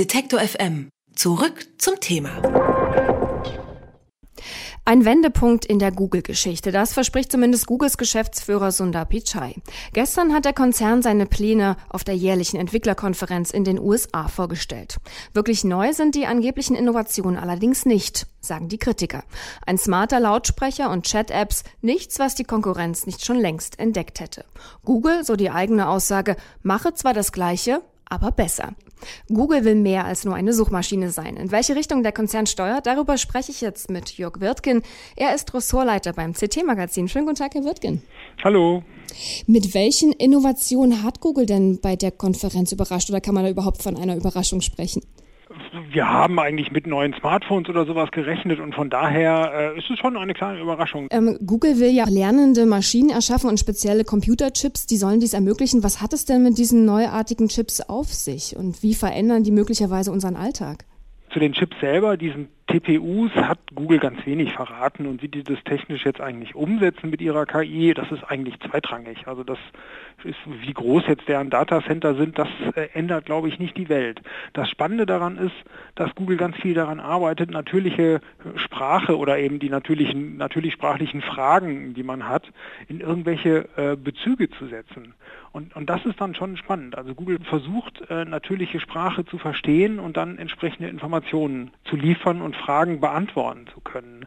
Detektor FM. Zurück zum Thema. Ein Wendepunkt in der Google-Geschichte. Das verspricht zumindest Googles Geschäftsführer Sundar Pichai. Gestern hat der Konzern seine Pläne auf der jährlichen Entwicklerkonferenz in den USA vorgestellt. Wirklich neu sind die angeblichen Innovationen allerdings nicht, sagen die Kritiker. Ein smarter Lautsprecher und Chat-Apps, nichts, was die Konkurrenz nicht schon längst entdeckt hätte. Google, so die eigene Aussage, mache zwar das Gleiche, aber besser. Google will mehr als nur eine Suchmaschine sein. In welche Richtung der Konzern steuert, darüber spreche ich jetzt mit Jörg Wirtgen. Er ist Ressortleiter beim CT-Magazin. Schönen guten Tag, Herr Wirtgen. Hallo. Mit welchen Innovationen hat Google denn bei der Konferenz überrascht oder kann man da überhaupt von einer Überraschung sprechen? Wir haben eigentlich mit neuen Smartphones oder sowas gerechnet und von daher äh, ist es schon eine kleine Überraschung. Ähm, Google will ja lernende Maschinen erschaffen und spezielle Computerchips, die sollen dies ermöglichen. Was hat es denn mit diesen neuartigen Chips auf sich und wie verändern die möglicherweise unseren Alltag? Zu den Chips selber, diesen TPUs, hat Google ganz wenig verraten und wie die das technisch jetzt eigentlich umsetzen mit ihrer KI, das ist eigentlich zweitrangig. Also das ist, wie groß jetzt deren Datacenter sind, das äh, ändert, glaube ich, nicht die Welt. Das Spannende daran ist, dass Google ganz viel daran arbeitet, natürliche Sprache oder eben die natürlichen, natürlich sprachlichen Fragen, die man hat, in irgendwelche äh, Bezüge zu setzen. Und, und das ist dann schon spannend. Also Google versucht, äh, natürliche Sprache zu verstehen und dann entsprechende Informationen zu liefern und Fragen beantworten zu können.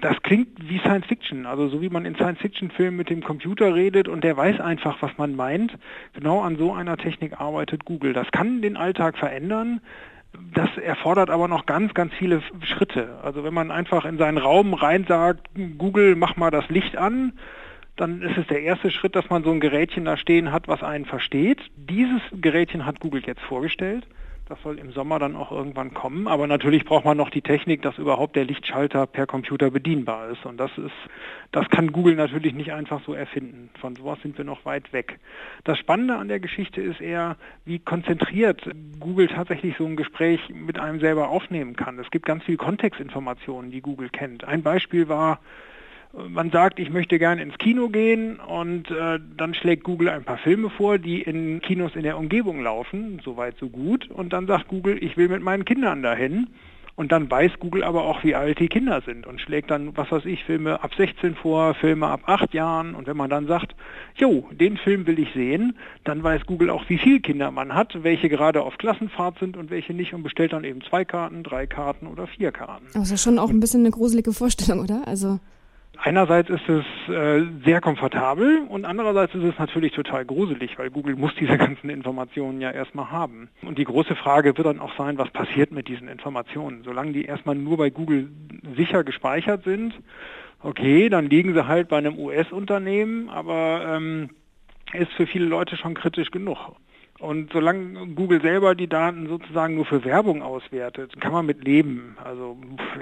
Das klingt wie Science Fiction, also so wie man in Science Fiction Filmen mit dem Computer redet und der weiß einfach, was man meint. Genau an so einer Technik arbeitet Google. Das kann den Alltag verändern. Das erfordert aber noch ganz, ganz viele Schritte. Also wenn man einfach in seinen Raum rein sagt, Google, mach mal das Licht an, dann ist es der erste Schritt, dass man so ein Gerätchen da stehen hat, was einen versteht. Dieses Gerätchen hat Google jetzt vorgestellt. Das soll im Sommer dann auch irgendwann kommen. Aber natürlich braucht man noch die Technik, dass überhaupt der Lichtschalter per Computer bedienbar ist. Und das ist, das kann Google natürlich nicht einfach so erfinden. Von sowas sind wir noch weit weg. Das Spannende an der Geschichte ist eher, wie konzentriert Google tatsächlich so ein Gespräch mit einem selber aufnehmen kann. Es gibt ganz viele Kontextinformationen, die Google kennt. Ein Beispiel war, man sagt, ich möchte gerne ins Kino gehen und äh, dann schlägt Google ein paar Filme vor, die in Kinos in der Umgebung laufen, soweit so gut. Und dann sagt Google, ich will mit meinen Kindern dahin. Und dann weiß Google aber auch, wie alt die Kinder sind und schlägt dann, was weiß ich, Filme ab 16 vor, Filme ab 8 Jahren. Und wenn man dann sagt, jo, den Film will ich sehen, dann weiß Google auch, wie viele Kinder man hat, welche gerade auf Klassenfahrt sind und welche nicht und bestellt dann eben zwei Karten, drei Karten oder vier Karten. Das ist schon auch ein bisschen eine gruselige Vorstellung, oder? Also Einerseits ist es äh, sehr komfortabel und andererseits ist es natürlich total gruselig, weil Google muss diese ganzen Informationen ja erstmal haben. Und die große Frage wird dann auch sein, was passiert mit diesen Informationen. Solange die erstmal nur bei Google sicher gespeichert sind, okay, dann liegen sie halt bei einem US-Unternehmen, aber ähm, ist für viele Leute schon kritisch genug. Und solange Google selber die Daten sozusagen nur für Werbung auswertet, kann man mit leben. Also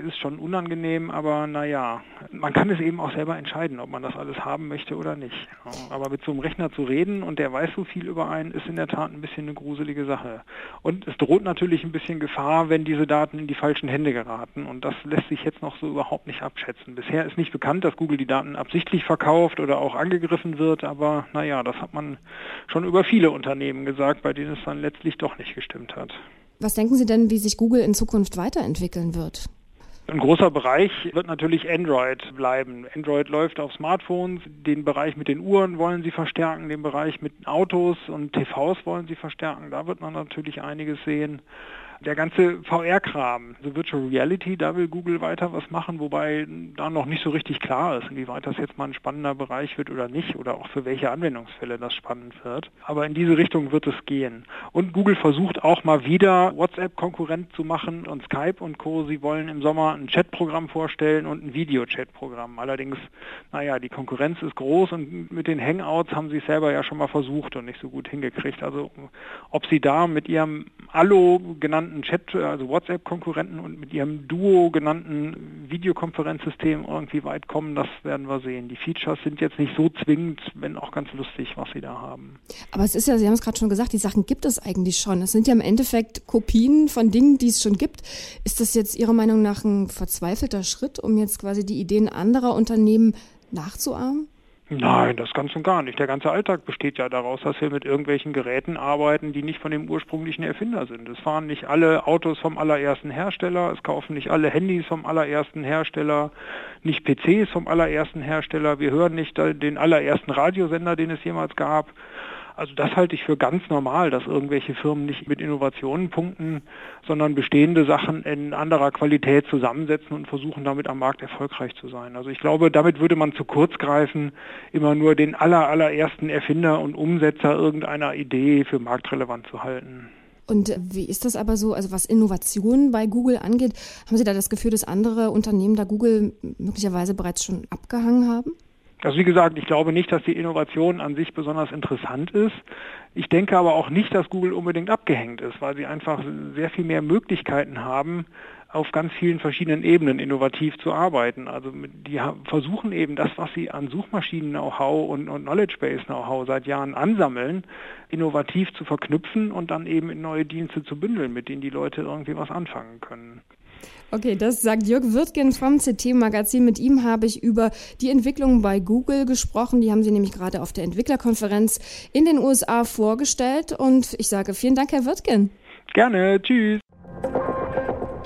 ist schon unangenehm, aber naja, man kann es eben auch selber entscheiden, ob man das alles haben möchte oder nicht. Aber mit so einem Rechner zu reden und der weiß so viel über einen, ist in der Tat ein bisschen eine gruselige Sache. Und es droht natürlich ein bisschen Gefahr, wenn diese Daten in die falschen Hände geraten. Und das lässt sich jetzt noch so überhaupt nicht abschätzen. Bisher ist nicht bekannt, dass Google die Daten absichtlich verkauft oder auch angegriffen wird, aber naja, das hat man schon über viele Unternehmen gesagt gesagt, bei denen es dann letztlich doch nicht gestimmt hat. Was denken Sie denn, wie sich Google in Zukunft weiterentwickeln wird? Ein großer Bereich wird natürlich Android bleiben. Android läuft auf Smartphones, den Bereich mit den Uhren wollen sie verstärken, den Bereich mit Autos und TVs wollen sie verstärken. Da wird man natürlich einiges sehen der ganze VR-Kram, also Virtual Reality, da will Google weiter was machen, wobei da noch nicht so richtig klar ist, inwieweit das jetzt mal ein spannender Bereich wird oder nicht oder auch für welche Anwendungsfälle das spannend wird. Aber in diese Richtung wird es gehen. Und Google versucht auch mal wieder WhatsApp-Konkurrent zu machen und Skype und Co. Sie wollen im Sommer ein Chatprogramm vorstellen und ein Video-Chat-Programm. Allerdings, naja, die Konkurrenz ist groß und mit den Hangouts haben sie es selber ja schon mal versucht und nicht so gut hingekriegt. Also ob sie da mit ihrem Allo genannten genannten Chat, also WhatsApp-Konkurrenten und mit ihrem Duo genannten Videokonferenzsystem irgendwie weit kommen, das werden wir sehen. Die Features sind jetzt nicht so zwingend, wenn auch ganz lustig, was sie da haben. Aber es ist ja, Sie haben es gerade schon gesagt, die Sachen gibt es eigentlich schon. Es sind ja im Endeffekt Kopien von Dingen, die es schon gibt. Ist das jetzt Ihrer Meinung nach ein verzweifelter Schritt, um jetzt quasi die Ideen anderer Unternehmen nachzuahmen? Nein, das ganz und gar nicht. Der ganze Alltag besteht ja daraus, dass wir mit irgendwelchen Geräten arbeiten, die nicht von dem ursprünglichen Erfinder sind. Es fahren nicht alle Autos vom allerersten Hersteller, es kaufen nicht alle Handys vom allerersten Hersteller, nicht PCs vom allerersten Hersteller, wir hören nicht den allerersten Radiosender, den es jemals gab. Also das halte ich für ganz normal, dass irgendwelche Firmen nicht mit Innovationen punkten, sondern bestehende Sachen in anderer Qualität zusammensetzen und versuchen damit am Markt erfolgreich zu sein. Also ich glaube, damit würde man zu kurz greifen, immer nur den aller, allerersten Erfinder und Umsetzer irgendeiner Idee für marktrelevant zu halten. Und wie ist das aber so, also was Innovationen bei Google angeht, haben Sie da das Gefühl, dass andere Unternehmen da Google möglicherweise bereits schon abgehangen haben? Also wie gesagt, ich glaube nicht, dass die Innovation an sich besonders interessant ist. Ich denke aber auch nicht, dass Google unbedingt abgehängt ist, weil sie einfach sehr viel mehr Möglichkeiten haben, auf ganz vielen verschiedenen Ebenen innovativ zu arbeiten. Also die versuchen eben das, was sie an Suchmaschinen-Know-how und, und Knowledge-Base-Know-how seit Jahren ansammeln, innovativ zu verknüpfen und dann eben in neue Dienste zu bündeln, mit denen die Leute irgendwie was anfangen können. Okay, das sagt Jörg Wirtgen vom CT-Magazin. Mit ihm habe ich über die Entwicklung bei Google gesprochen. Die haben Sie nämlich gerade auf der Entwicklerkonferenz in den USA vorgestellt. Und ich sage vielen Dank, Herr Wirtgen. Gerne, tschüss.